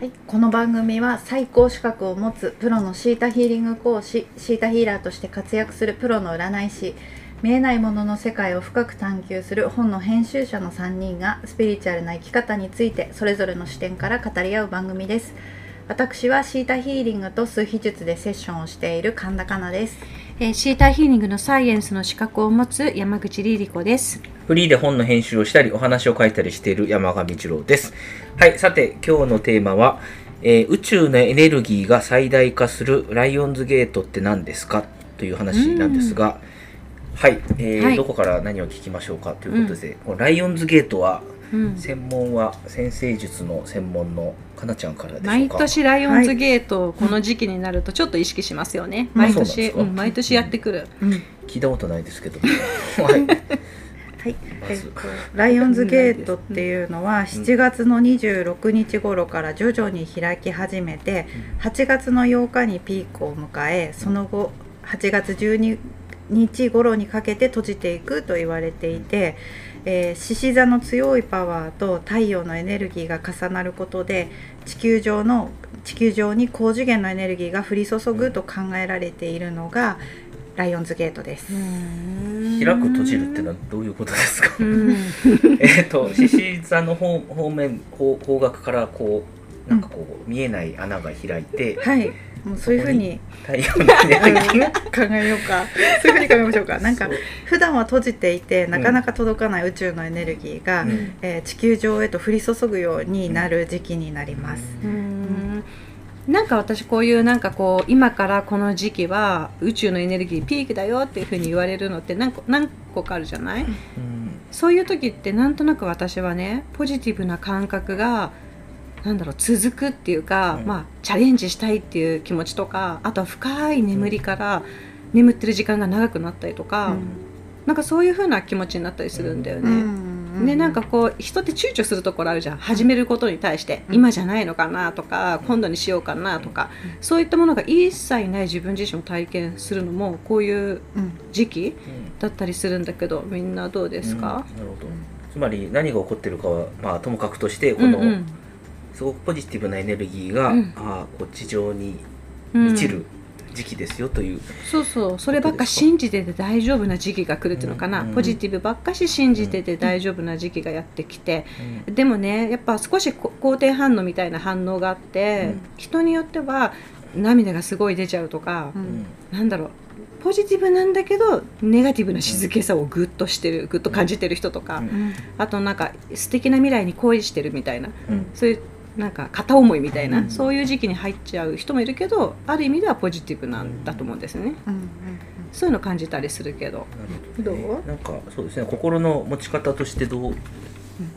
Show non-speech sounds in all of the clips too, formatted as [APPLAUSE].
はい、この番組は最高資格を持つプロのシータヒーリング講師シータヒーラーとして活躍するプロの占い師見えないものの世界を深く探求する本の編集者の3人がスピリチュアルな生き方についてそれぞれの視点から語り合う番組です。私はシータヒーリングと数秘術でセッションをしている神田香奈です。えーシータヒーリングのサイエンスの資格を持つ山口リリコです。フリーで本の編集をしたり、お話を書いたりしている山上一郎です。はい、さて、今日のテーマは、えー宇宙のエネルギーが最大化するライオンズゲートって何ですか？という話なんですが、はい、えーはいどこから何を聞きましょうかということで、このライオンズゲートは、うん、専門は先生術の専門のかなちゃんから。毎年ライオンズゲート、この時期になるとちょっと意識しますよね。うん毎年、うん、毎年やってくる。うん聞いたことないですけど。[LAUGHS] はい。はい、えっと、ライオンズゲートっていうのは7月の26日頃から徐々に開き始めて8月の8日にピークを迎えその後8月12日頃にかけて閉じていくと言われていてえー獅子座の強いパワーと太陽のエネルギーが重なることで地球上の地球上に高次元のエネルギーが降り注ぐと考えられているのがライオンズゲートです。開く閉じるってのはどういうことですか？うん、[LAUGHS] えっと獅子座の方方面方方角からこうなんかこう、見えない穴が開いてはい、もうそういうふうに太陽のエネルギー考えようか。そういうふうに考えましょうか。なんか普段は閉じていてなかなか届かない宇宙のエネルギーが、うん。えー地球上へと降り注ぐようになる時期になります。うんなんか私こういうなんかこう今からこの時期は宇宙のエネルギーピークだよっていうふうに言われるのって何個何個かあるじゃない、うん。そういう時ってなんとなく私はねポジティブな感覚がなんだろう続くっていうか、うんまあ、チャレンジしたいっていう気持ちとかあとは深い眠りから眠ってる時間が長くなったりとか、なんかそういう風な気持ちになったりするんだようね。ん。でなんかこう人って躊躇するところあるじゃん。始めることに対して、うん。今じゃないのかなとか今度にしようかなとか、そういったものが一切ない自分自身を体験するのもこういううん。時期だったりするんだけどみんなどうですか、うん。なるほど。つまり何が起こってるかはまあともかくとしてこの、うんうん。すごくポジティブなエネルギーが、うん。ああこう地上にうん。満ちる時期ですよという、そうそう。そればっか信じてて大丈夫な時期が来るっていうのかな、うんポジティブばっかし信じてて大丈夫な時期がやってきて、うん。でもねやっぱ少しこ肯定反応みたいな反応があって、うん。人によっては涙がすごい出ちゃうとかう、うん。んなんだろう。ポジティブなんだけどネガティブな静けさをグッとしてるグッと感じてる人とか、うん。うん。あとなんか素敵な未来に恋してるみたいな。うん。そういうなんか片思いみたいな、うん。そういう時期に入っちゃう人もいるけどある意味ではポジティブなんだと思うんですね。うんそういうの感じたりするけど。なるほどね。なんかそうですね。心の持ち方としてどう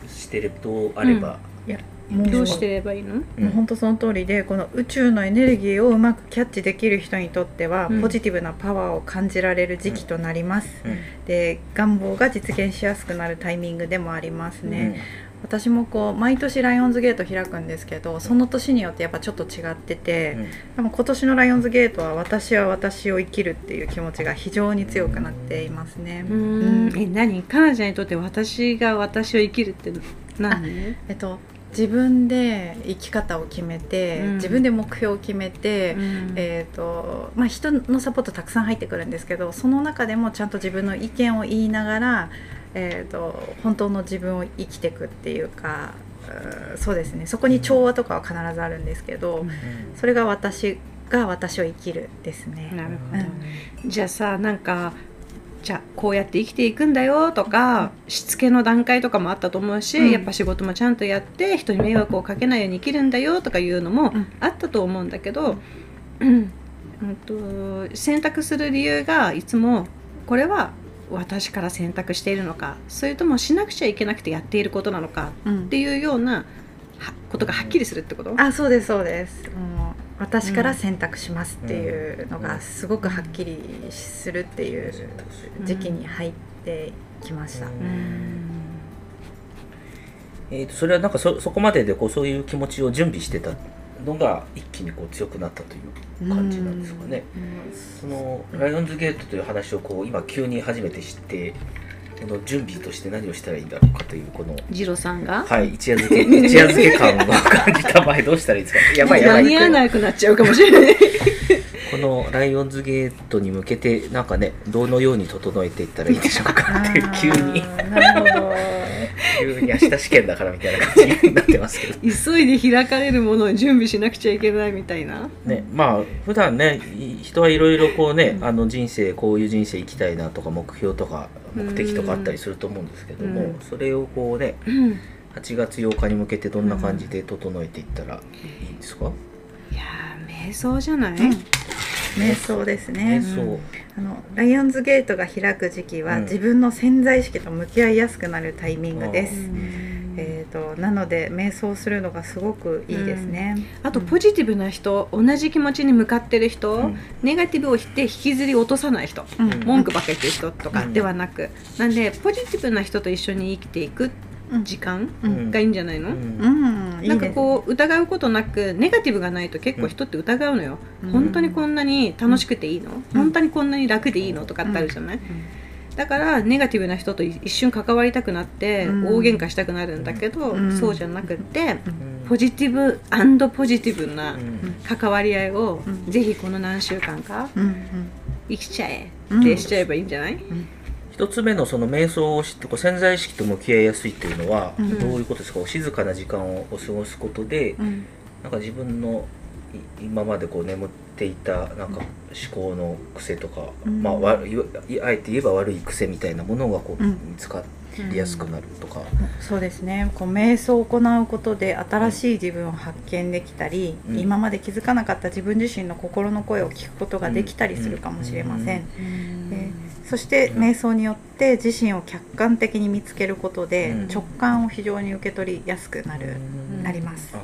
してるどうあれば、いやもうどうしてればいいの？うん。もう本当その通りでこの宇宙のエネルギーをうまくキャッチできる人にとっては、うん。ポジティブなパワーを感じられる時期となります、うん。で願望が実現しやすくなるタイミングでもありますね、私もこう毎年ライオンズゲート開くんですけどその年によってやっぱちょっと違ってて、うん。でも今年のライオンズゲートは私は私を生きるっていう気持ちが非常に強くなっていますね。ううん。ん。え何？彼女にとって私が私を生きるって何？えっと自分で生き方を決めて、うん。自分で目標を決めて、うん。えーとまあ、人のサポートたくさん入ってくるんですけどその中でもちゃんと自分の意見を言いながら、えー、と本当の自分を生きていくっていうかうんそうですね。そこに調和とかは必ずあるんですけど、うん。それが私が私を生きるですね。なるほど、じゃあさなんかじゃあこうやって生きていくんだよとか、しつけの段階とかもあったと思うし、うん。やっぱ仕事もちゃんとやって人に迷惑をかけないように生きるんだよとかいうのもうん。あったと思うんだけど、うんうんと選択する理由がいつもこれは私から選択しているのかそれともしなくちゃいけなくてやっていることなのかうん。っていうようなはことがはっきりするってこと？あそうですそうです。もう私から選択しますっていうのがすごくはっきりするっていう時期に入ってきました。うん。うん。えー、とそれはなんかそそこまででこうそういう気持ちを準備してたのが一気にこう強くなったという感じなんですかね。そのライオンズゲートという話をこう今急に初めて知ってこの準備として何をしたらいいんだろうかというこのジロさんが、はい一夜漬け一夜漬け感を感じた場合どうしたらいいですか？やばいやばい間に合わなくなっちゃうかもしれない。このライオンズゲートに向けてなんかねどのように整えていったらいいでしょうかっていう急になるほど急に明日試験だからみたいな感じになってますけど。急いで開かれるものを準備しなくちゃいけないみたいな。ねまあ普段ねい人はいろいろこうね、あの人生こういう人生生きたいなとか目標とか目的とかあったりすると思うんですけども、うん。それをこうねうん。8月8日に向けてどんな感じで整えていったらいいですか、いやー瞑想じゃない、うん。瞑想ですね。瞑想、あのライオンズゲートが開く時期は、うん。自分の潜在意識と向き合いやすくなるタイミングです、うん。えー、となので瞑想するのがすごくいいですね、あとポジティブな人同じ気持ちに向かってる人、うん。ネガティブをして引きずり落とさない人、うん。文句ばっかり言ってる人とかうんではなく、なんでポジティブな人と一緒に生きていくうん時間？うん。がいいんじゃないの、うん。うん。いいなんかこう疑うことなくネガティブがないと結構人って疑うのよ、うん。本当にこんなに楽しくていいの、本当にこんなに楽でいいの？とかってあるじゃない、だからネガティブな人と一瞬関わりたくなってうん。大喧嘩したくなるんだけど、うん。そうじゃなくってうん。ポジティブポジティブなうん。関わり合いを、うん。ぜひこの何週間かうん。うん。生きちゃえ。うん。ってしちゃえばいいんじゃない、一つ目のその瞑想をしてこう潜在意識と向き合いやすいっていうのはうん。どういうことですか、お静かな時間をお過ごすことでうん。なんか自分のい今までこう眠っていたなんか思考の癖とか、うん。まあわいわあえて言えば悪い癖みたいなものがこううん。見つかりやすくなるとか、そうですね。こう瞑想を行うことで新しい自分を発見できたり、うん。今まで気づかなかった自分自身の心の声を聞くことができたりするかもしれません、でそしてうん。瞑想によって自身を客観的に見つけることで、うん。直感を非常に受け取りやすくなる、うん。なります。あ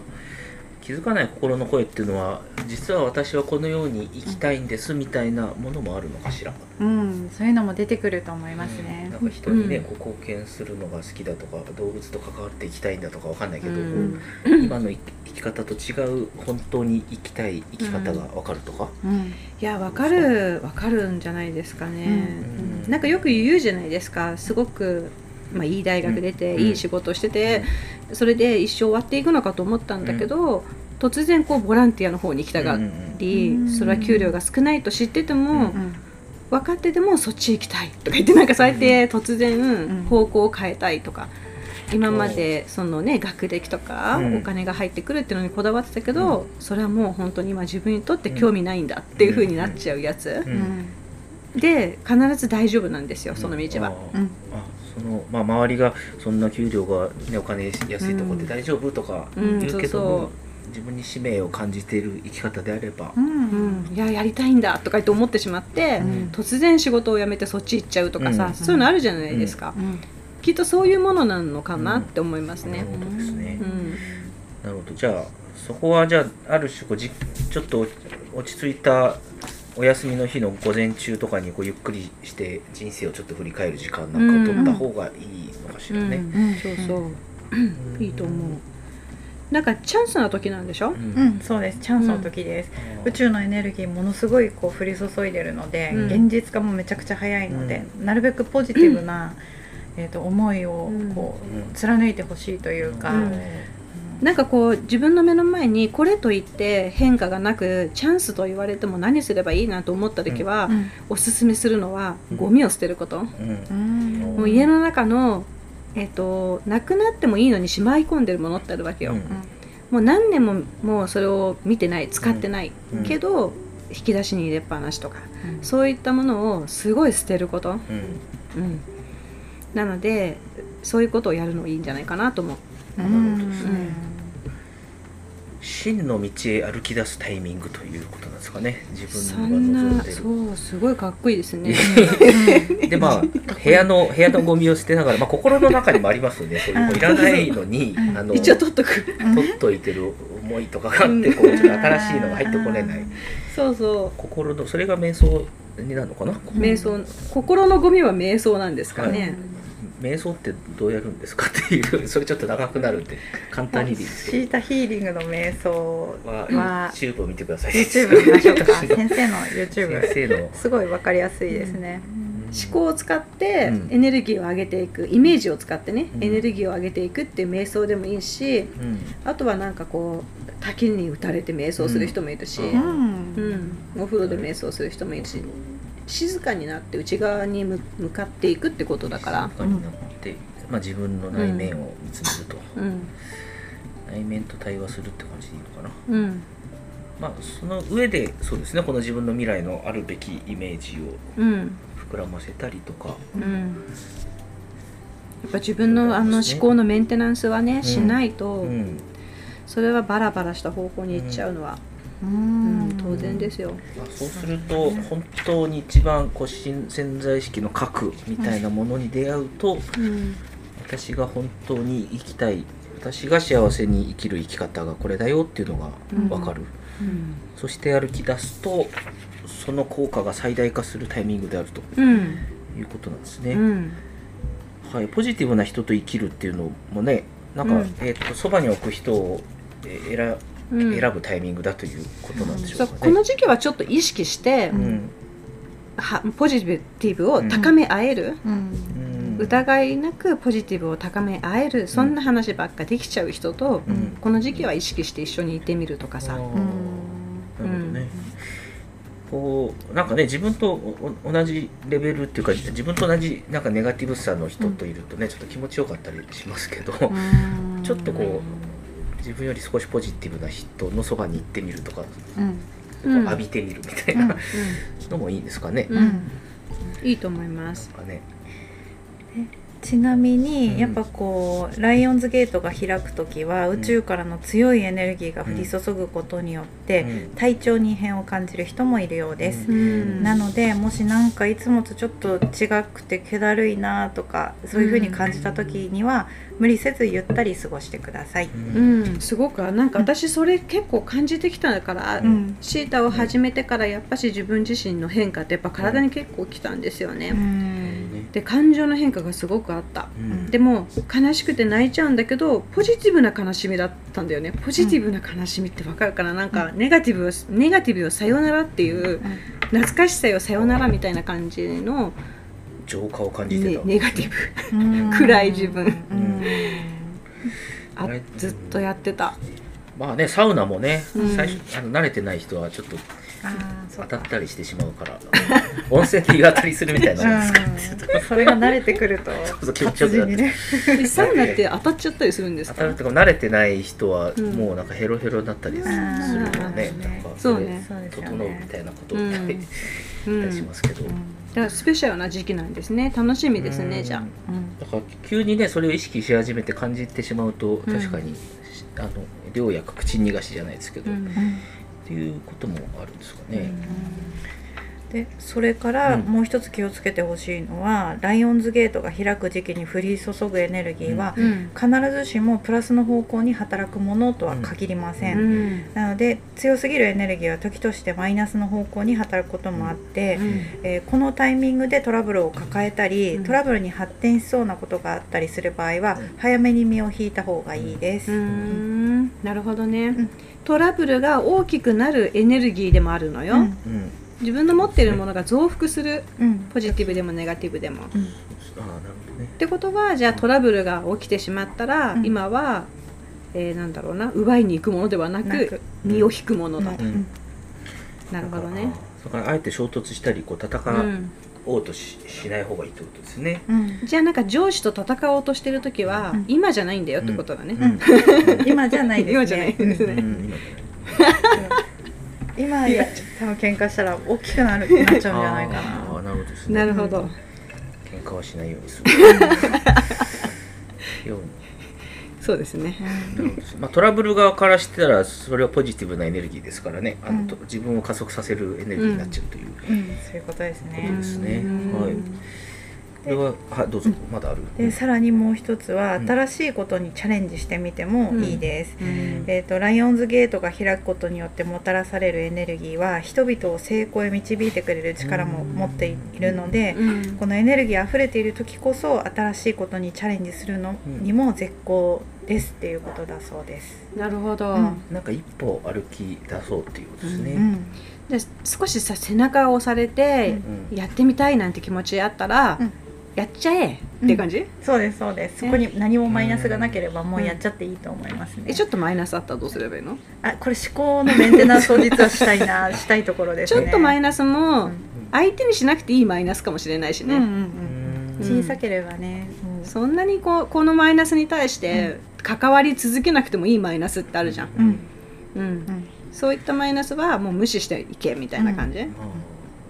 気づかない心の声っていうのは実は私はこのように生きたいんですみたいなものもあるのかしら、うん、そういうのも出てくると思いますね。なん。か人にね、うん。こう貢献するのが好きだとか動物と関わっていきたいんだとかわかんないけど、うん。今の生き方と違う本当に生きたい生き方がわかるとか、うん。いやわかるわかるんじゃないですかね、うんなんかよく言うじゃないですか。すごく、まあ、いい大学出て、うん。いい仕事をしてて、それで一生終わっていくのかと思ったんだけど、突然こうボランティアの方に行きたがり、うん。それは給料が少ないと知ってても、うん分かっててもそっち行きたいとか言ってなんかそうやって突ん。然方向を変えたいとか。今までそのね学歴とかうん。お金が入ってくるっていうのにこだわってたけど、それはもう本当に今自分にとって興味ないんだっていう風になっちゃうやつ、ううん。んで必ず大丈夫なんですよその道は、そのまあ、周りがそんな給料が、ね、お金安いところで大丈夫とかうん言うけども、そうそう。自分に使命を感じている生き方であれば、うんうん、いややりたいんだとか言って思ってしまって、うん。突然仕事を辞めてそっち行っちゃうとかさ、うん。そういうのあるじゃないですか、うん。きっとそういうものなのかなって思いますね。なる、ほどですね、うん。なるほど。じゃあそこはじゃあある種こうじちょっと落ち着いたお休みの日の午前中とかにこうゆっくりして人生をちょっと振り返る時間なんかを取った方がいいのかしらね。うんそうそう、いいと思う。なんかチャンスな時なんでしょ、うん。うん、そうです。チャンスの時です、宇宙のエネルギーものすごいこう降り注いでるので、うん。現実化もめちゃくちゃ早いので、なるべくポジティブな、えー、と思いをこう、うん。貫いてほしいというか、うんなんかこう自分の目の前にこれといって変化がなくチャンスと言われても何すればいいなと思った時は、うん。おすすめするのはうん。ゴミを捨てること、うん。うん。もう家の中の、えっとなくなってもいいのにしまい込んでるものってあるわけよ、うん。もう何年ももうそれを見てない使ってない、うん。けど引き出しに入れっぱなしとかうん。そういったものをすごい捨てること、うん。うん、なのでそういうことをやるのいいんじゃないかなと思う。うん真の道へ歩き出すタイミングということなんですかね。自そ分がんな望んでる。そうすごいかっこいいですね。[LAUGHS] でまあ部屋の部屋のゴミを捨てながら、まあ、心の中にもありますよね。[LAUGHS] そういうもういらないのにうんあの一応取っとく。取っといてる思いとかがあってこうちょっと新しいのが入ってこれない。そうそ心のそれが瞑想になるのかな？う瞑想心のゴミは瞑想なんですかね、瞑想ってどうやるんですかっていう [LAUGHS] それちょっと長くなるんで簡単にでいいですけシータヒーリングの瞑想どはは YouTube を見てください。YouTube 見ましょうか。[LAUGHS] 先生の YouTube 先生の。すごいわかりやすいですね、うん。思考を使ってうん。エネルギーを上げていく。イメージを使ってね、うん。エネルギーを上げていくっていう瞑想でもいいしうん。あとはなんかこう滝に打たれて瞑想する人もいるし、ううん。うん。お風呂で瞑想する人もいるし静かになって内側に向向かっていくってことだから、静かになって、まあ、自分の内面を見つめると、うん。内面と対話するって感じでいいのかな。うん。まあその上でそうですね。この自分の未来のあるべきイメージをうん。膨らませたりとか。うん。やっぱ自分のあの思考のメンテナンスはね、しないと、うん。それはバラバラした方向に行っちゃうのは、ううんん当然ですよ。まあ、そうすると本当に一番こう潜潜在意識の核みたいなものに出会うと、うん私が本当に生きたい私が幸せに生きる生き方がこれだよっていうのが分かる、うんそして歩き出すとその効果が最大化するタイミングであるとうんいうことなんですね、うん。はい、ポジティブな人と生きるっていうのもねなんか、うん。えー、とそばに置く人をえー選うん選ぶタイミングだということなんでしょそううかね。この時期はちょっと意識して、うん。はポジティブを高め合える、うん。うん疑いなくポジティブを高め合えるそんな話ばっかできちゃう人と、うん。この時期は意識して一緒にいてみるとかさ、なるほどね。こうなんかね自分と同じレベルっていうか自分と同じなんかネガティブさの人といるとね、ちょっと気持ちよかったりしますけど、うん。ちょっとこう自分より少しポジティブな人のそばに行ってみるとか、うん。うん。浴びてみるみたいなのもいいですかね。うん。うんいいと思います。ね。ちなみに、うん。やっぱこうライオンズゲートが開く時は、宇宙からの強いエネルギーが降り注ぐことによって、うん。体調に異変を感じる人もいるようです、うん。なのでもしなんかいつもとちょっと違くて気だるいなとかそういう風に感じた時には、無理せずゆったり過ごしてください、ううん。ん、すごくなんか私それ結構感じてきたから、うん。シータを始めてからやっぱし自分自身の変化ってやっぱ体に結構きたんですよね。うん。で感情の変化がすごくあった。うん。でも悲しくて泣いちゃうんだけどポジティブな悲しみだったんだよね。ポジティブな悲しみってわかるかな？なんかネガティブをネガティブをさよならっていう懐かしさよさよならみたいな感じの、浄化を感じてねた。ネガティブ。うん。暗い自分。うん。あずっとやってた。まあねサウナもね、うん。最初あの慣れてない人はちょっと当たったりしてしまうから温泉で湯あたりするみたいなもんですかうん。それが慣れてくると [LAUGHS] そう気持ちよくなってね。えサウナって当たっちゃったりするんですか？当たるっていうか慣れてない人はうんもうなんかヘロヘロになったりするあー。するのねなるほどねなんか整うみねたいなことをたりうん。したりしますけど、だからスペシャルな時期なんですね。楽しみですねうん。じゃあ。うんだから急にねそれを意識し始めて感じてしまうとうん。確かに、あの良薬口に逃がしじゃないですけど、っうん。ていうこともあるんですかね。でそれからうん。もう一つ気をつけてほしいのは、ライオンズゲートが開く時期に降り注ぐエネルギーは、うん。必ずしもプラスの方向に働くものとは限りません、うん。なので強すぎるエネルギーは時としてマイナスの方向に働くこともあって、えーこのタイミングでトラブルを抱えたり、うん。トラブルに発展しそうなことがあったりする場合は、うん。早めに身を引いた方がいいです、なるほどね、ん。トラブルが大きくなるエネルギーでもあるのよ、うん。うん自分の持っているものが増幅するうん。ポジティブでもネガティブでも、っああなるほどね。てことはじゃあトラブルが起きてしまったら、うん。今は、えーなんだろうな奪いに行くものではなくなく。身を引くものだ、うん。うん。なるほどね。だからあえて衝突したりこう戦うんおうとし,、しない方がいいってことですね。うん。じゃあなんか上司と戦おうとしてる時は、うん。今じゃないんだよってことだね、うん。[LAUGHS] 今じゃないですね。[LAUGHS] 今じゃないですね、うん [LAUGHS] 今や多分喧嘩したら大きくなるってなっちゃうんじゃないかああななるほどね。なるほど、喧嘩はしないようにする。[LAUGHS] ように。そうですね。まあ、トラブル側からしてたらそれはポジティブなエネルギーですからね。あの、うん。と自分を加速させるエネルギーになっちゃうという、うん。そういうことですそうねですね。うん。はいこれははいどうぞまだある？でさらにもう一つはうん。新しいことにチャレンジしてみてもいいです、うん。えー、とライオンズゲートが開くことによってもたらされるエネルギーは人々を成功へ導いてくれる力も持っているので、うん。このエネルギーあふれている時こそ新しいことにチャレンジするのにも絶好ですっていうことだそうです。なるほど、うん。なんか一歩歩き出そうっていうことですね、うん。で少しさ背中を押されて、うん。やってみたいなんて気持ちあったら、うんやっちゃえ。っていう感じ、そうですそうです。そこに何もマイナスがなければもうやっちゃっていいと思いますね、えちょっとマイナスあったらどうすればいいの、あこれ思考のメンテナンスを実はしたいな [LAUGHS] したいところですね。ちょっとマイナスもうん。相手にしなくていいマイナスかもしれないしね、うんうんうんうん、小さければね、うん。そんなにこうこのマイナスに対して関わり続けなくてもいいマイナスってあるじゃん、うん。うん。うん。そういったマイナスはもう無視していけみたいな感じ、うん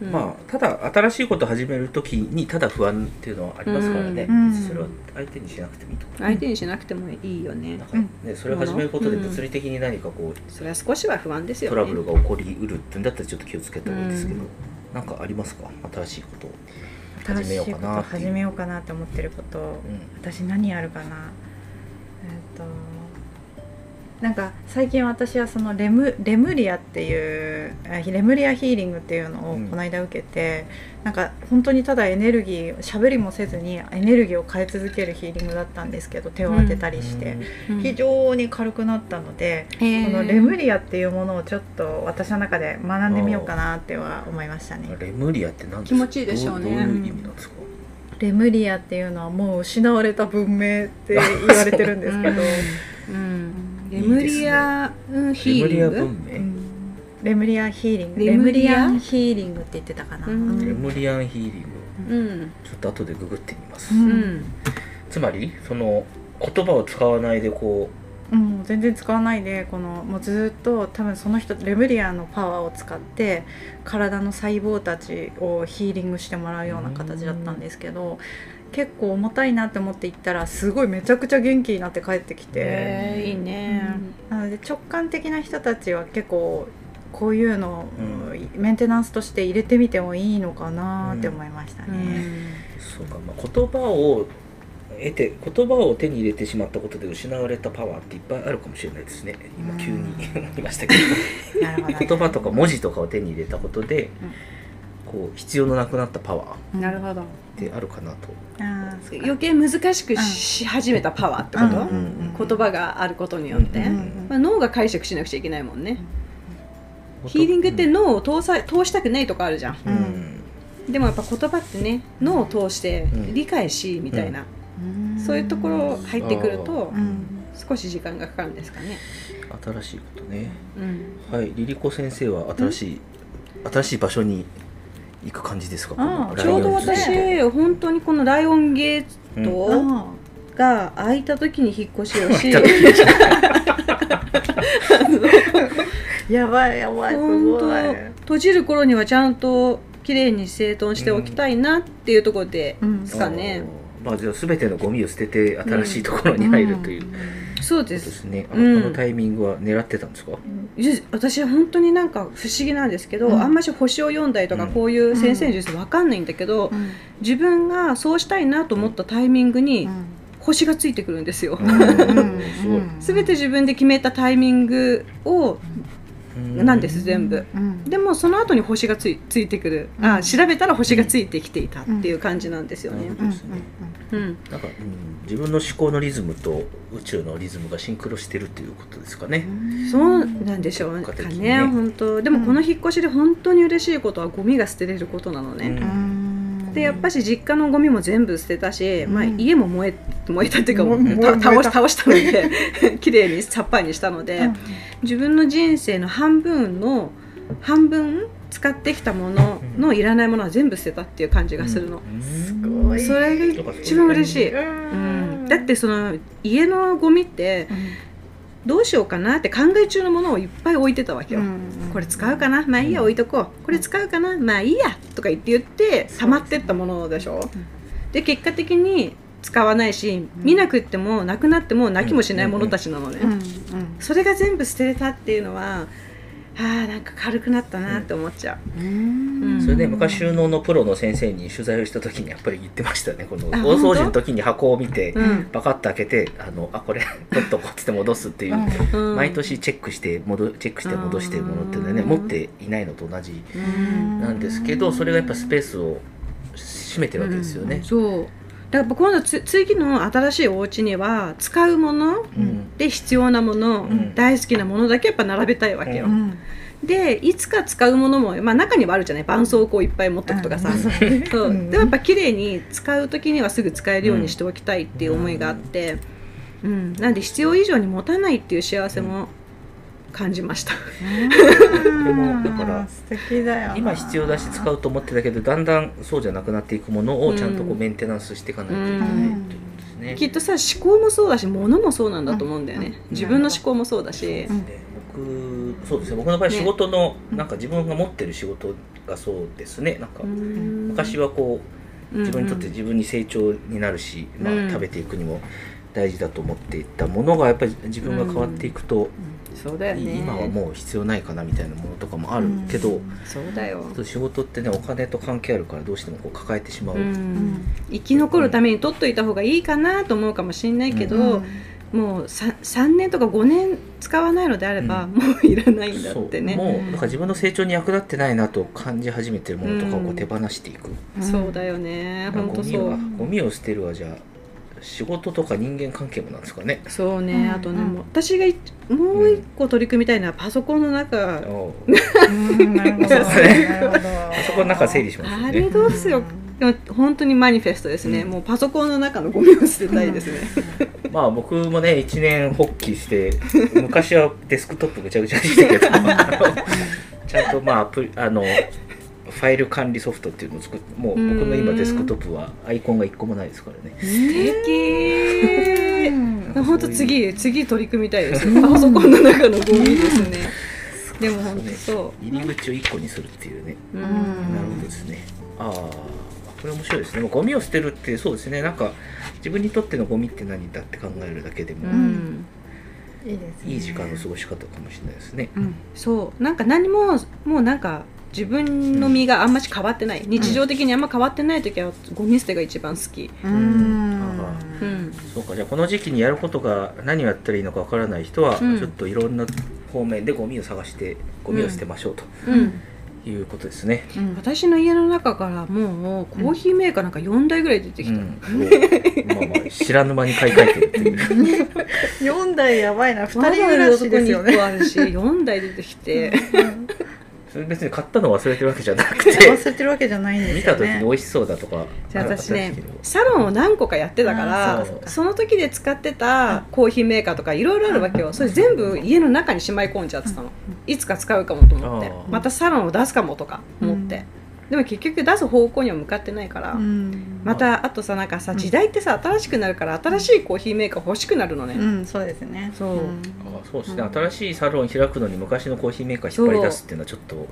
まあただ新しいことを始めるときにただ不安っていうのはありますからね、うん。それは相手にしなくてもいいと。相手にしなくてもいいよね。かね、それを始めることで物理的に何かこうそれは少しは不安ですよね。トラブルが起こりうるってんだったらちょっと気をつけた方がいいですけど、うん。なんかありますか？新しいことを始めようかな始めようかなって思ってること、うん。私何やるかな？えっ、となんか最近私はそのレムレムリアっていうあレムリアヒーリングっていうのをうん。この間受けて、なんか本当にただエネルギー喋りもせずにエネルギーを変え続けるヒーリングだったんですけど手を当てたりして、うん非常に軽くなったので、へー。このレムリアっていうものをちょっと私の中で学んでみようかなっては思いましたね。レムリアって何ですか？気持ちいいでしょうね。どどういう意味なんですか、レムリアっていうのはもう失われた文明って言われてるんですけど、う [LAUGHS] んレムリアうんヒーリング？レムリア文明、うん。レムリアヒーリング。レムリア？ンヒーリングって言ってたかな、うん。レムリアンヒーリング。うん。ちょっと後でググってみます、うん。うんつまりその言葉を使わないでこうん、全然使わないでこのもうずっと多分その人レムリアのパワーを使って体の細胞たちをヒーリングしてもらうような形だったんですけど結構重たいなって思って行ったらすごいめちゃくちゃ元気になって帰ってきて、へーいいね。なので直感的な人たちは結構こういうのをうメンテナンスとして入れてみてもいいのかなって思いましたうね。うそうか、まあ、言葉を得て言葉を手に入れてしまったことで失われたパワーっていっぱいあるかもしれないですね。今急に [LAUGHS] 思いましたけど。[LAUGHS] なるほどね。言葉とか文字とかを手に入れたことで、こう必要のなくなったパワー。なるほどってあるかなと、余計難しくし始めたパワーってこと、うん。うんうん言葉があることによって、うんうんまあ、脳が解釈しなくちゃいけないもんね、ヒーリングって脳を通さ通したくないとこあるじゃん。うん、うんでもやっぱ言葉ってね脳を通してうん。理解しみたいな、うん。そういうところ入ってくるとうん。少し時間がかかるんですかね、新しいことね。うん、はいリリコ先生は新しい、新しい場所に行く感じですか？このあーラちょうどイオンズ。ゲート私本当にこのライオンゲートあが開いた時に引っ越しをし。[LAUGHS] 開いたーやばいやばいす本ごい。当閉じる頃にはちゃんと綺麗に整頓しておきたいなっていうところでうん。ですかね、まあじゃあ全てのゴミを捨てて新しいところに入るというそうでですすね、あうん。このタイミングは狙ってたんですか、私本当になんか不思議なんですけど、うん。あんまし星を読んだりとか、うん。こういう先生の術わかんないんだけど、うん。自分がそうしたいなと思ったタイミングにうん。星がついてくるんですよ。すごい全て自分で決めたタイミングをなんです全部。うん。でもその後に星がついついてくる、あ調べたら星がついてきていたっていう感じなんですよね。うん。うん。うん。なんか、うん、自分の思考のリズムと宇宙のリズムがシンクロしてるっていうことですかね、そうなんでしょうかねね。本当。でもこの引っ越しで本当に嬉しいことはゴミが捨てれることなのね、うんうんでやっぱし実家のゴミも全部捨てたし、まあ、うん家も燃え燃えたっていうか、倒した。倒したので [LAUGHS] 綺麗にさっぱりにしたので、自分の人生の半分の半分使ってきたもののいらないものは全部捨てたっていう感じがするの、すごい。それが一番嬉しい、うん、だってその家のゴミってどうしようかなって考え中のものをいっぱい置いてたわけよ、これ使うかな？まあいいや置いとこう。これ使うかな？まあいいや。とか言って言って溜まってったものでしょ？で結果的に使わないし見なくってもなくなっても泣きもしないものたちなのね、それが全部捨てれたっていうのはあーなんか軽くなったなって思っちゃう、うん。それで昔収納のプロの先生に取材をした時にやっぱり言ってましたねこのあ大掃除の時に箱を見てうん。バカッと開けてあのあこれ取っとこうっつって戻すっていう、うん。毎年チェックして戻チェックして戻してるものっていうのはねうん。持っていないのと同じうん。なんですけどそれがやっぱスペースを占めてるわけですよね。そうだから今度つ次の新しいお家には使うものうん。で必要なもの、うん。大好きなものだけやっぱ並べたいわけよ、うでいつか使うものも、まあ、中にはあるじゃない？絆創膏をいっぱい持っとくとかさ、うん。そうう。ん。でもやっぱ綺麗に使う時にはすぐ使えるようにしておきたいっていう思いがあって、うん。なんで必要以上に持たないっていう幸せも感じました。れもだから素敵だよ。な今必要だし使うと思ってたけどだんだんそうじゃなくなっていくものをちゃんとこううんメンテナンスしていかないといけないということですね。きっとさ思考もそうだし物もそうなんだと思うん。だよね、うん。自分の思考もそうだし、そうですね僕そうですね僕の場合ね仕事の、なんか自分が持ってる仕事がそうですね。なんか昔はこう自分にとって自分に成長になるし、まうん。あ、食べていくにも大事だと思っていたものがやっぱり自分が変わっていくと、そうだよね。今はもう必要ないかなみたいなものとかもあるけど、うん。そうだよ。仕事ってねお金と関係あるからどうしてもこう抱えてしまう、うん。生き残るために取っといた方がいいかなと思うかもしれないけど、うん。もう 3, 3年とか5年使わないのであれば、もういらないんだってね。もうなんか自分の成長に役立ってないなと感じ始めてるものとかをこう手放していく、そうだよね。本当そうゴミはゴミを捨てるはじゃあ仕事とか人間関係もなんですかね。そうね、うんあとね、もう私がいもう一個取り組みたいのはパソコンの中、おううんなるほど。そうですね。なるほど。そこの中整理しますよあれねどうしよう。でも本当にマニフェストですね、うん。もうパソコンの中のゴミを捨てたいですね、まあ僕もね一年発起して昔はデスクトップぐちゃぐちゃにしてたけど。[LAUGHS] ちゃんとまあアプリあのファイル管理ソフトっていうのを作ってもう僕の今デスクトップはアイコンが一個もないですからね。素敵。うん。本当次次取り組みたいです。パソコンの中のゴミですね。でも本当そ入り口を一個にするっていうね。なるほどですね。ああこれ面白いですね。ゴミを捨てるってそうですね。なんか自分にとってのゴミって何だって考えるだけでも、うん。いいですね。いい時間の過ごし方かもしれないですね。うん。そう。なんか何ももうなんか自分の身があんまし変わってない。日常的にあんま変わってない時はゴミ捨てが一番好き、うん。うん、そうか。じゃあこの時期にやることが何をやったらいいのかわからない人は、うん。ちょっといろんな方面でゴミを探してゴミを捨てましょうとうん、いうことですね。うん。私の家の中からもうコーヒーメーカーなんか4台ぐらい出てきた、うん、まあまあ知らぬ間に買い替えてるっていう。[LAUGHS] 4台やばいな。2人まだ暮らしですよ1個ねあるし4台出てきてそれ別に買ったの忘れてるわけじゃなく忘てれてるわけじゃないんですよね。見た時に美味しそうだとか。じゃあ私ねサロンを何個かやってたかあらーその時で使ってたコーヒーメーカーとかいろいろあるわけよ。それ全部家の中にしまい込んじゃってたの。いつか使うかもと思って。またサロンを出すかもとか思って、うんでも結局出す方向には向かってないから、うん。またあとさなんかさうん。時代ってさ新しくなるから新しいコーヒーメーカー欲しくなるのね、うんそうですね。そう。ん。あそうですね、新しいサロン開くのに昔のコーヒーメーカー引っ張り出すっていうのはちょっと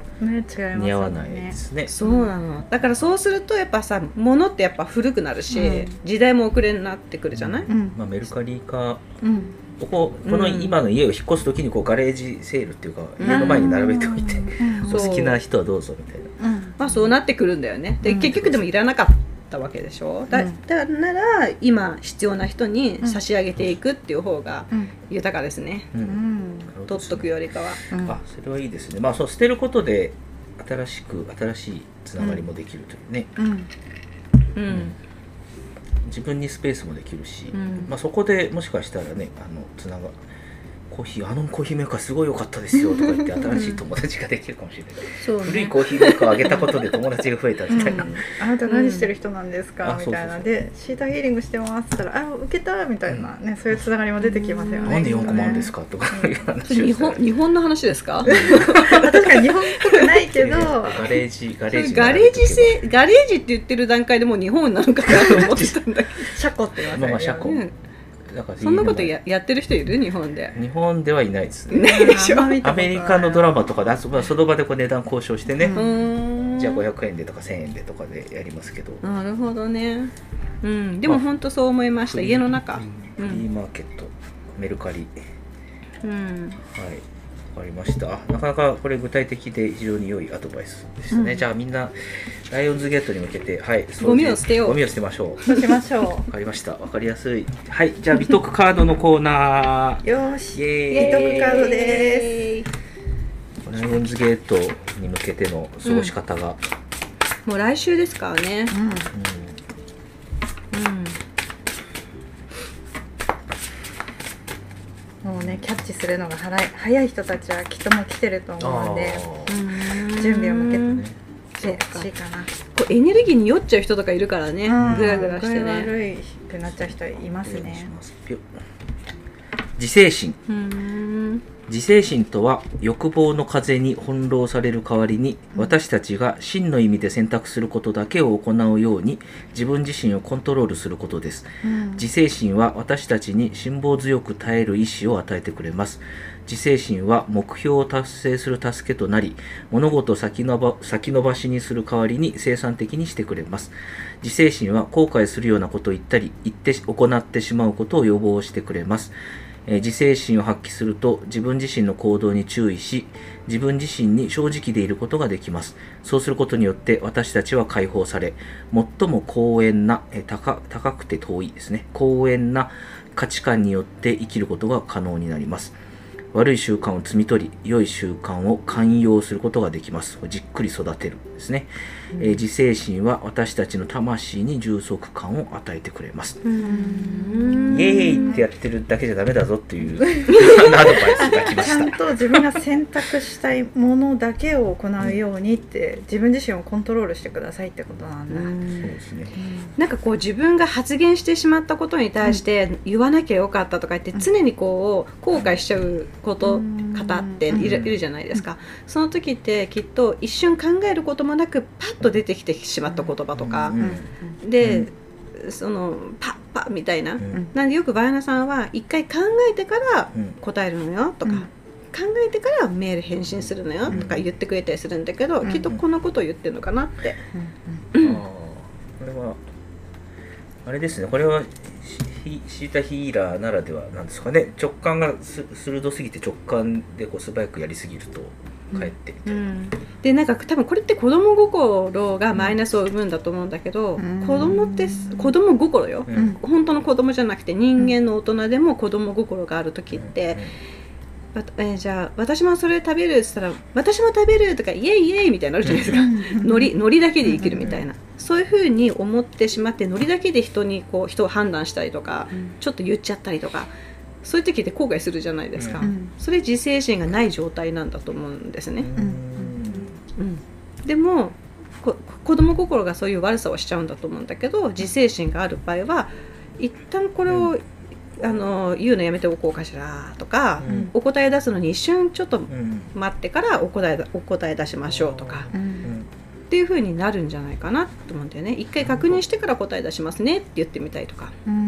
似合わないですね。そうなの。だからそうするとやっぱさ物ってやっぱ古くなるし、うん。時代も遅れになってくるじゃない、うん。まあ、メルカリか。うんこここのうん今の家を引っ越す時にこうガレージセールっていうか家の前に並べておいて、[LAUGHS] お好きな人はどうぞみたいな。うん。まあそうなってくるんだよね。で、うん。結局でもいらなかったわけでしょ？だうん。だなら今必要な人に差し上げていくっていう方がうん。豊かですね、ううん。ん取っとくよりかは。うん。あそれはいいですね。まあそう捨てることで新しく新しいつながりもできるというね、うん。うん、自分にスペースもできるし、うん。まあ、そこでもしかしたらねあのつながコーヒーあのコーヒーメーカーすごい良かったですよとか言って新しい友達ができるかもしれない、そう古いコーヒーメーカーをあげたことで友達が増えたみたいな、うん。[LAUGHS] あなた何してる人なんですか、うんみたいなあそうそうそう。でシータヒーリングしてます。って言ったらあ受けたみたいな。ね、そういうつながりも出てきますよね。なんで4個もあるんですか？かとかいうそ話をしたられ日本日本の話ですか？[LAUGHS] 確かに日本っぽくないけど。ガレージガレージガレージ製ガレージって言ってる段階でもう日本なのかなと思ってたんだけ車庫 [LAUGHS] って言いますまあまあ車庫ど、うんだからそんなことややってる人いる？日本で。日本ではいないです。ねないでしょアメリカのドラマとかであそその場でこう値段交渉してね、じゃあ500円でとか1000円でとかでやりますけど、なるほどね。うん。でも本当そう思いました。家の中。フリーマーケットメルカリ。うん。はい。わかりました。あなかなかこれ具体的で非常に良いアドバイスでしたね、うん。じゃあみんなライオンズゲートに向けてはいゴミを捨てよう。ゴミを捨てましょう。そうしましょわかりました。わかりやすい。はいじゃあ美徳カードのコーナー。うよーし美徳カードでライオンズゲートに向けての過ごし方が、もう来週ですからね。うんうんうんもをねキャッチするのが早い早い人たちはきっともう来てると思うんで準備を向けてほしいかな。こうエネルギーに酔っちゃう人とかいるからねうん。グラグラしてね。悪いくなっちゃう人いますね。自制心。うん自制心とは欲望の風に翻弄される代わりに私たちが真の意味で選択することだけを行うように自分自身をコントロールすることです。うん。自制心は私たちに辛抱強く耐える意志を与えてくれます。自制心は目標を達成する助けとなり物事を先延ば先延ばしにする代わりに生産的にしてくれます。自制心は後悔するようなことを言ったり言って行ってしまうことを予防してくれますえ自制心を発揮すると自分自身の行動に注意し自分自身に正直でいることができます。そうすることによって私たちは解放され最も公遠なえ高高くて遠いですね。公遠な価値観によって生きることが可能になります。悪い習慣を摘み取り良い習慣を寛容することができます。じっくり育てる。ですね、えー自制心は私たちの魂に充足感を与えてくれます。うん。イエーイってやってるだけじゃダメだぞっていう [LAUGHS] アドバイスが来まちゃんした。と自分が選択したいものだけを行うようにって自分自身をコントロールしてくださいってことなんだ。そうですね。なんかこう自分が発言してしまったことに対して言わなきゃよかったとか言って常にこう後悔しちゃうことうん。方っているいるじゃないですか。その時ってきっと一瞬考えることもなくパッと出てきてしまった言葉とか。うんでそのパッパッみたいな。うん。なんでよくバイオナさんは一回考えてからうん。答えるのよとか、うん。考えてからメール返信するのよとか言ってくれたりするんだけど、うん。きっとこのことを言ってるのかなって、あーこれはあれですね。これはシシータヒーラーならではなんですかね。直感がす鋭すぎて直感でこう素早くやりすぎるとかえってみたいな。でなんか多分これって子供心がマイナスを生むんだと思うんだけど、うん。子供ってす子供心よ、うん。本当の子供じゃなくて人間の大人でも子供心がある時って、わえーじゃあ私もそれ食べるって言ったら私も食べるとかイエイイエイみたいになるじゃないですか、[LAUGHS] ノリノリだけで生きるみたいな、そういうふうに思ってしまってノリだけで人にこう人を判断したりとか、ちょっと言っちゃったりとかそういう時って後悔するじゃないですか、うん。それ自制心がない状態なんだと思うんですね、うん。うん、でもこ子供心がそういう悪さをしちゃうんだと思うんだけど自制心がある場合は一旦これを、うあの言うのやめておこうかしらとか、うん。お答え出すのに一瞬ちょっとうん。待ってからお答えだお答え出しましょうとかううん。んっていう風になるんじゃないかなと思うんだよね。一回確認してから答え出しますねって言ってみたりとか。うん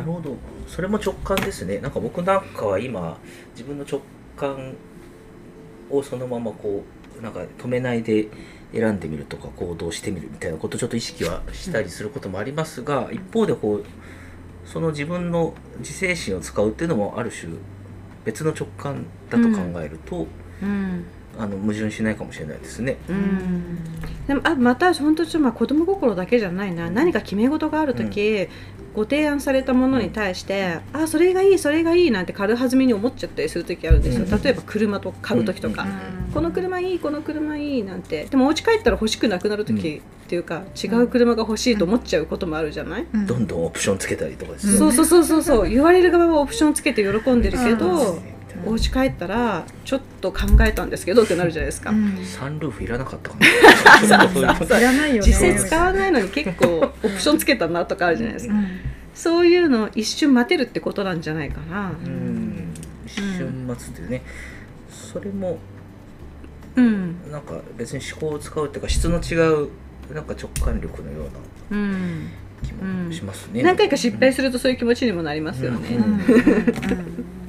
なるほど。それも直感ですね。なんか僕なんかは今自分の直感をそのままこうなんか止めないで選んでみるとか行動してみるみたいなことをちょっと意識はしたりすることもありますが、一方でこうその自分の自制心を使うっていうのもある種別の直感だと考えると、うんあの矛盾しないかもしれないですね。うん。でもあまた本当にちょっとまあ子供心だけじゃないな。何か決め事がある時、ご提案されたものに対して、あそれがいいそれがいいなんて軽はずみに思っちゃったりする時あるんですよ、うん。例えば車と買う時とか、うん。この車いいこの車いいなんて。でもお家帰ったら欲しくなくなる時っていうか、違う車が欲しいと思っちゃうこともあるじゃない、うん。どんどんオプションつけたりとかですね。そうそうそうそうそう。言われる側はオプションつけて喜んでるけど、うんお家帰ったらちょっと考えたんですけどってなるじゃないですか、うん。サンルーフいらなかったかな。実際使わないのに結構オプションつけたなとかあるじゃないですか、うん。そういうのを一瞬待てるってことなんじゃないかな。うん。一瞬待つってね、それもうん。なんか別に思考を使うっていうか質の違うなんか直感力のようなうん。気もしますね、何回か失敗するとそういう気持ちにもなりますよね、うん。うん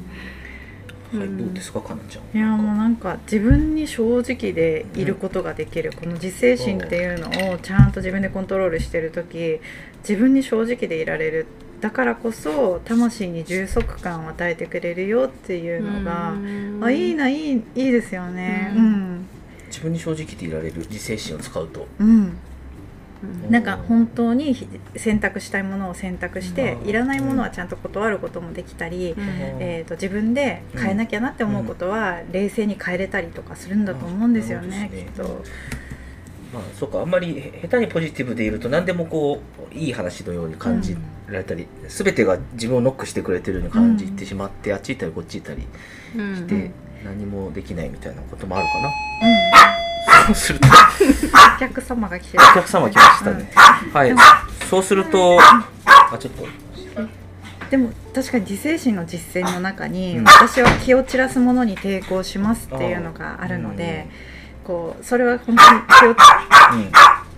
はい、うん。どうですかかなちゃん。いやもうなんか自分に正直でいることができる、この自制心っていうのをちゃんと自分でコントロールしてる時自分に正直でいられる。だからこそ魂に充足感を与えてくれるよっていうのが、あいいないいいいですよね。ううん。ん、自分に正直でいられる自制心を使うと。うんうんなんか本当にひ選択したいものを選択してうん。いらないものはちゃんと断ることもできたり、うん。えー、と自分で変えなきゃなって思うことは冷静に変えれたりとかするんだと思うんですよね、うん。きっと。まあそうかあんまり下手にポジティブでいると何でもこういい話のように感じられたり全てが自分をノックしてくれてるように感じてしまって、あっち行ったりこっち行ったりうん。して、何もできないみたいなこともあるかうん。なそうすると。お客様が来てる。お客様来ましたね。はい。そうするとあちょっと。でも確かに自制心の実践の中に、うん。私は気を散らすものに抵抗しますっていうのがあるので、こうそれは本当に気をうん。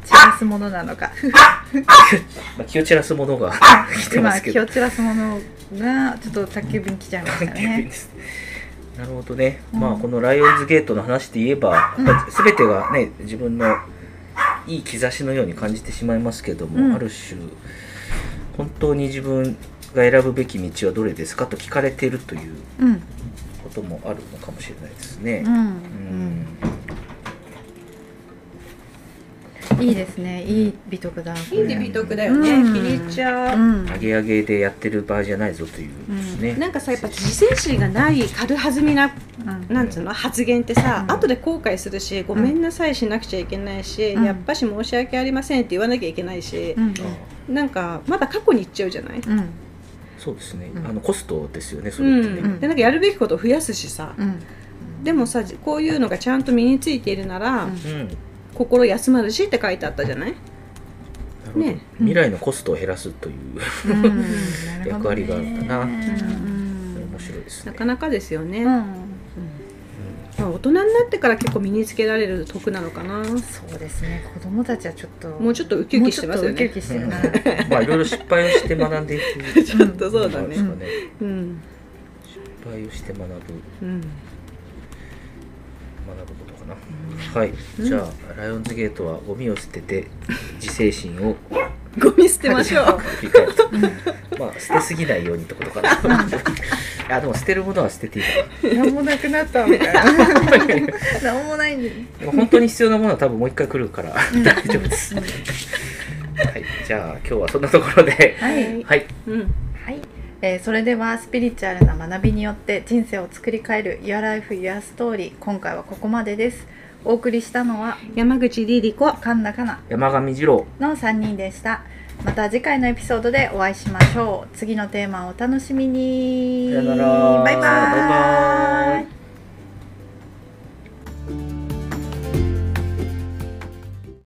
散らすものなのか。[LAUGHS] まあ、気を散らすものが [LAUGHS] 来てま今すけど。気を散らすものがちょっと宅急便来ちゃいましたね。なるほどね、うん。まあこのライオンズゲートの話で言えば、うん。全てがね自分のいい兆しのように感じてしまいますけども、うん。ある種本当に自分が選ぶべき道はどれですかと聞かれているといううん。こともあるのかもしれないですね。う。んうんうん、いいですね。いい美徳だ。いいで美徳だよね、うん。気に入っちゃう、うん。上げ上げでやってる場合じゃないぞというですね。なんかさやっぱ自制心がない軽はずみなうん。なんつうの？発言ってさ、うん。後で後悔するしごめんなさいしなくちゃいけないし、うん。やっぱし申し訳ありませんって言わなきゃいけないしう、ん。あなんかまだ過去に行っちゃうじゃない、うん。あそうですね、うん。あのコストですよね、そうれってね。ん、でなんかやるべきことを増やすしさ、うん。でもさこういうのがちゃんと身についているなら、うん。うん心休まるしって書いてあったじゃない？ね未来のコストを減らすという、うん。[LAUGHS] 役割があるんだな。うん面白いですね。なかなかですよね、うん。まあ大人になってから結構身につけられる徳なのかな。そうですね。子供たちはちょっともうちょっとウキウキしてますよね。もうちょっとウキウキしてるな。うん。[LAUGHS] まあいろいろ失敗をして学んでいく。[LAUGHS] ちょっとそうだね。ね。うん。失敗をして学ぶ。うん学ぶことかな。はい、じゃあライオンズゲートはゴミを捨てて自制心を [LAUGHS] ゴミ捨てましょう。振り返る。まあ捨てすぎないようにってことかな。いやでも捨てるものは捨てていいかな。何もなくなったみたいな。[LAUGHS] 何もないんで本当に必要なものは多分もう一回来るから大丈夫です。はい、じゃあ今日はそんなところで、はい。はい、うん。はい、えー、それではスピリチュアルな学びによって人生を作り変える Your Life Your Story 今回はここまでです。お送りしたのは山口りり子神田かな山上二郎の3人でした。また次回のエピソードでお会いしましょう。次のテーマをお楽しみに。バイバイ。バイバイ。